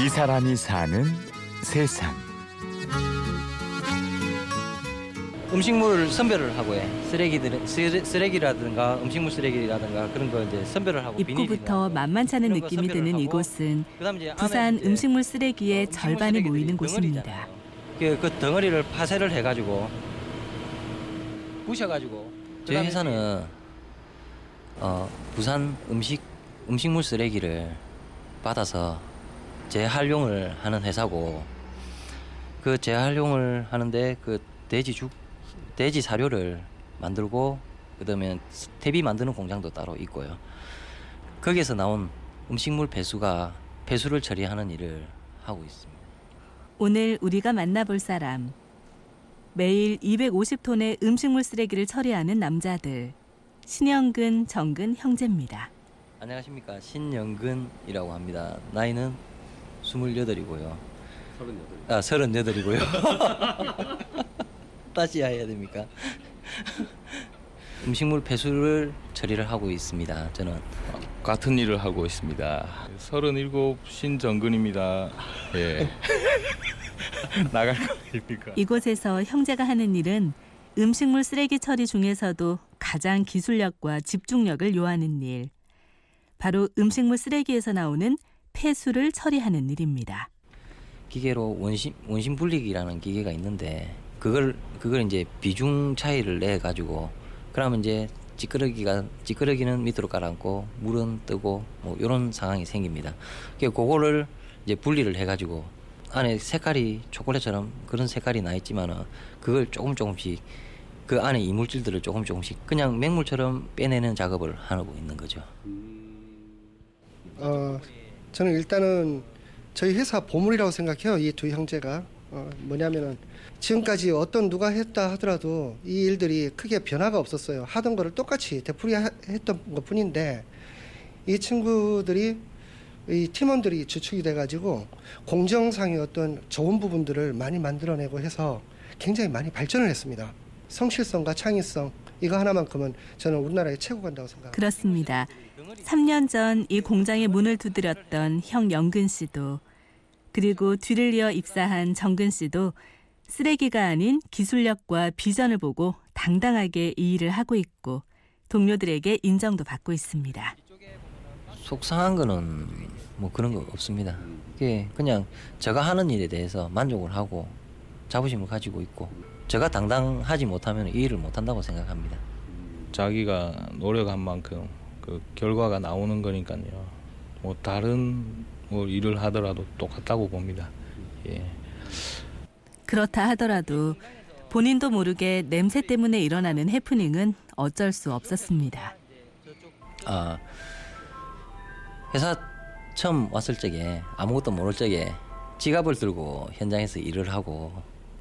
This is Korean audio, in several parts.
이 사람이 사는 세상. 음식물 선별을 하고 해. 쓰레기들 쓰레, 쓰레기라든가 음식물 쓰레기라든가 그런 거 이제 선별을 하고 입구부터 만만찮은 느낌이 드는 하고 이곳은 부산 이제 음식물 쓰레기의 음식물 절반이 모이는 곳입니다. 그, 그 덩어리를 파쇄를 해 가지고 부셔 가지고 저희 그다음에 회사는 어, 부산 음식 음식물 쓰레기를 받아서 재활용을 하는 회사고 그 재활용을 하는데 그 돼지 죽 돼지 사료를 만들고 그다음에 퇴비 만드는 공장도 따로 있고요. 거기에서 나온 음식물 배수가 배수를 처리하는 일을 하고 있습니다. 오늘 우리가 만나볼 사람. 매일 250톤의 음식물 쓰레기를 처리하는 남자들. 신영근, 정근 형제입니다. 안녕하십니까 신영근이라고 합니다. 나이는 28이고요. 38. 아 38이고요. 다시 해야 됩니까? 음식물 배수를 처리를 하고 있습니다. 저는 같은 일을 하고 있습니다. 37 신정근입니다. 예. 나갈 거 아닙니까? 이곳에서 형제가 하는 일은 음식물 쓰레기 처리 중에서도 가장 기술력과 집중력을 요하는 일. 바로 음식물 쓰레기에서 나오는 폐수를 처리하는 일입니다. 기계로 원심 원심 분리기라는 기계가 있는데 그걸 그걸 이제 비중 차이를 내 가지고 그러면 이제 찌끄러기가 찌끄러기는 밑으로 깔아앉고 물은 뜨고 뭐 이런 상황이 생깁니다. 그 그거를 이제 분리를 해가지고 안에 색깔이 초콜릿처럼 그런 색깔이 나 있지만은 그걸 조금 조금씩 그 안에 이물질들을 조금 조금씩 그냥 맹물처럼 빼내는 작업을 하고 있는 거죠. 어, 저는 일단은 저희 회사 보물이라고 생각해요. 이 두 형제가 어, 뭐냐면은 지금까지 어떤 누가 했다 하더라도 이 일들이 크게 변화가 없었어요. 하던 거를 똑같이 되풀이 하- 했던 것뿐인데 이 친구들이 이 팀원들이 주축이 돼가지고 공정상의 어떤 좋은 부분들을 많이 만들어내고 해서 굉장히 많이 발전을 했습니다. 성실성과 창의성 이거 하나만큼은 저는 우리나라의 최고 간다고 생각합니다. 그렇습니다. 3년 전 이 공장에 문을 두드렸던 형 영근 씨도 그리고 뒤를 이어 입사한 정근 씨도 쓰레기가 아닌 기술력과 비전을 보고 당당하게 이 일을 하고 있고 동료들에게 인정도 받고 있습니다. 속상한 거는 뭐 그런 거 없습니다. 그게 그냥 제가 하는 일에 대해서 만족을 하고 자부심을 가지고 있고 제가 당당하지 못하면 이 일을 못 한다고 생각합니다. 자기가 노력한 만큼 그 결과가 나오는 거니까요. 뭐 다른 뭐 일을 하더라도 똑같다고 봅니다. 예. 그렇다 하더라도 본인도 모르게 냄새 때문에 일어나는 해프닝은 어쩔 수 없었습니다. 아 회사 처음 왔을 적에 아무것도 모를 적에 지갑을 들고 현장에서 일을 하고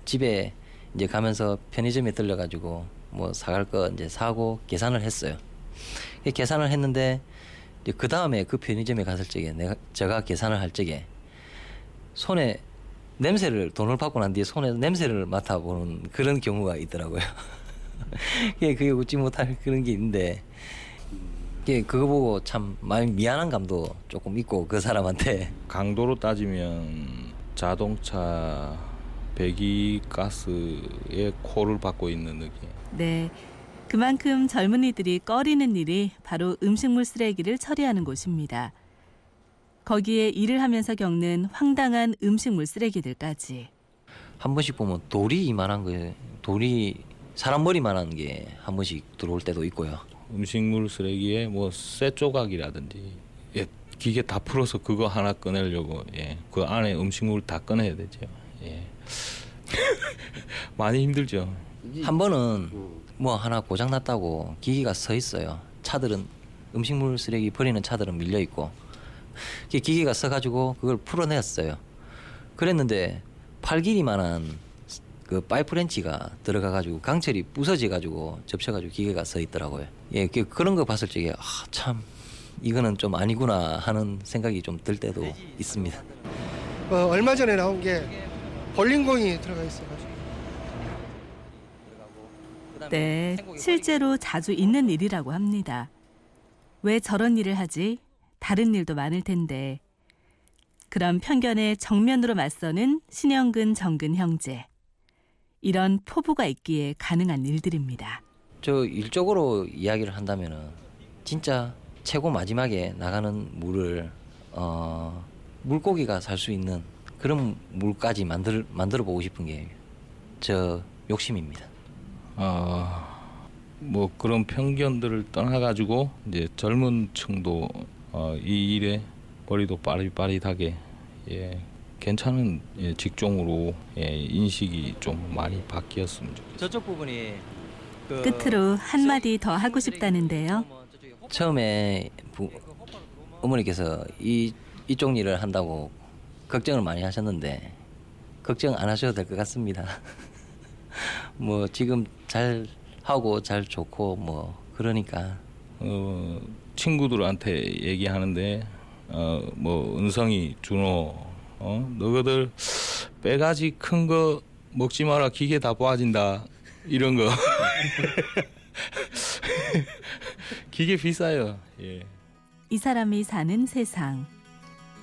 집에 이제 가면서 편의점에 들려가지고 뭐 사갈 거 이제 사고 계산을 했어요. 그 계산을 했는데 그 다음에 그 편의점에 갔을 적에 내가 제가 계산을 할 적에 손에 냄새를 돈을 받고 난 뒤에 손에 냄새를 맡아보는 그런 경우가 있더라고요. 그게 그게 웃지 못할 그런 게 있는데 그거 보고 참 많이 미안한 감도 조금 있고 그 사람한테 강도로 따지면 자동차 배기 가스에 코를 받고 있는 느낌. 네. 그만큼 젊은이들이 꺼리는 일이 바로 음식물 쓰레기를 처리하는 곳입니다. 거기에 일을 하면서 겪는 황당한 음식물 쓰레기들까지. 한 번씩 보면 돌이 이만한 거 돌이 사람 머리만한 게 한 번씩 들어올 때도 있고요. 음식물 쓰레기에 뭐 쇠 조각이라든지 예, 기계 다 풀어서 그거 하나 꺼내려고 예, 그 안에 음식물 다 꺼내야 되죠. 예. 많이 힘들죠. 한 번은 뭐 하나 고장 났다고 기기가 서 있어요. 차들은 음식물 쓰레기 버리는 차들은 밀려 있고 그 기계가 서가지고 그걸 풀어냈어요. 그랬는데 팔 길이만한 그 파이프 렌치가 들어가가지고 강철이 부서져가지고 접혀가지고 기계가 서 있더라고요. 예, 그- 그런 거 봤을 적에 아, 참 이거는 좀 아니구나 하는 생각이 좀 들 때도 있습니다. 어, 얼마 전에 나온 게 볼링공이 들어가 있어가지고 네, 실제로 자주 있는 일이라고 합니다. 왜 저런 일을 하지? 다른 일도 많을 텐데. 그런 편견에 정면으로 맞서는 신영근 정근 형제. 이런 포부가 있기에 가능한 일들입니다. 저 일적으로 이야기를 한다면은 진짜 최고 마지막에 나가는 물을 어 물고기가 살 수 있는 그런 물까지 만들 만들어 보고 싶은 게 저 욕심입니다. 아, 뭐 그런 편견들을 떠나가지고 이제 젊은 층도 어, 이 일에 머리도 빠릿빠릿하게 예, 괜찮은 예, 직종으로 예, 인식이 좀 많이 바뀌었으면 좋겠습니다. 저쪽 부분이 그 끝으로 한 마디 더 하고 싶다는데요. 처음에 부, 어머니께서 이 이쪽 일을 한다고 걱정을 많이 하셨는데 걱정 안 하셔도 될 것 같습니다. 뭐 지금 잘 하고 잘 좋고 뭐 그러니까 어, 친구들한테 얘기하는데 어, 뭐 은성이 준호 어, 너희들 빼가지 큰 거 먹지 마라 기계 다 빠진다 이런 거 기계 비싸요 예. 이 사람이 사는 세상.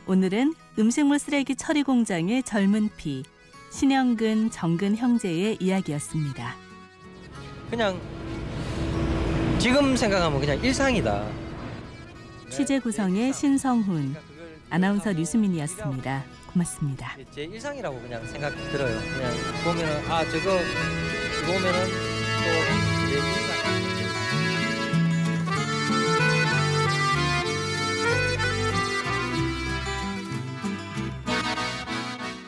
오늘은 음식물 쓰레기 처리 공장의 젊은 피 신영근 정근 형제의 이야기였습니다. 그냥 지금 생각하면 그냥 일상이다. 취재 구성의 신성훈, 아나운서 류수민이었습니다. 고맙습니다. 제 일상이라고 그냥 생각 들어요. 그냥 보면은 아 저거 보면은 또내 일상.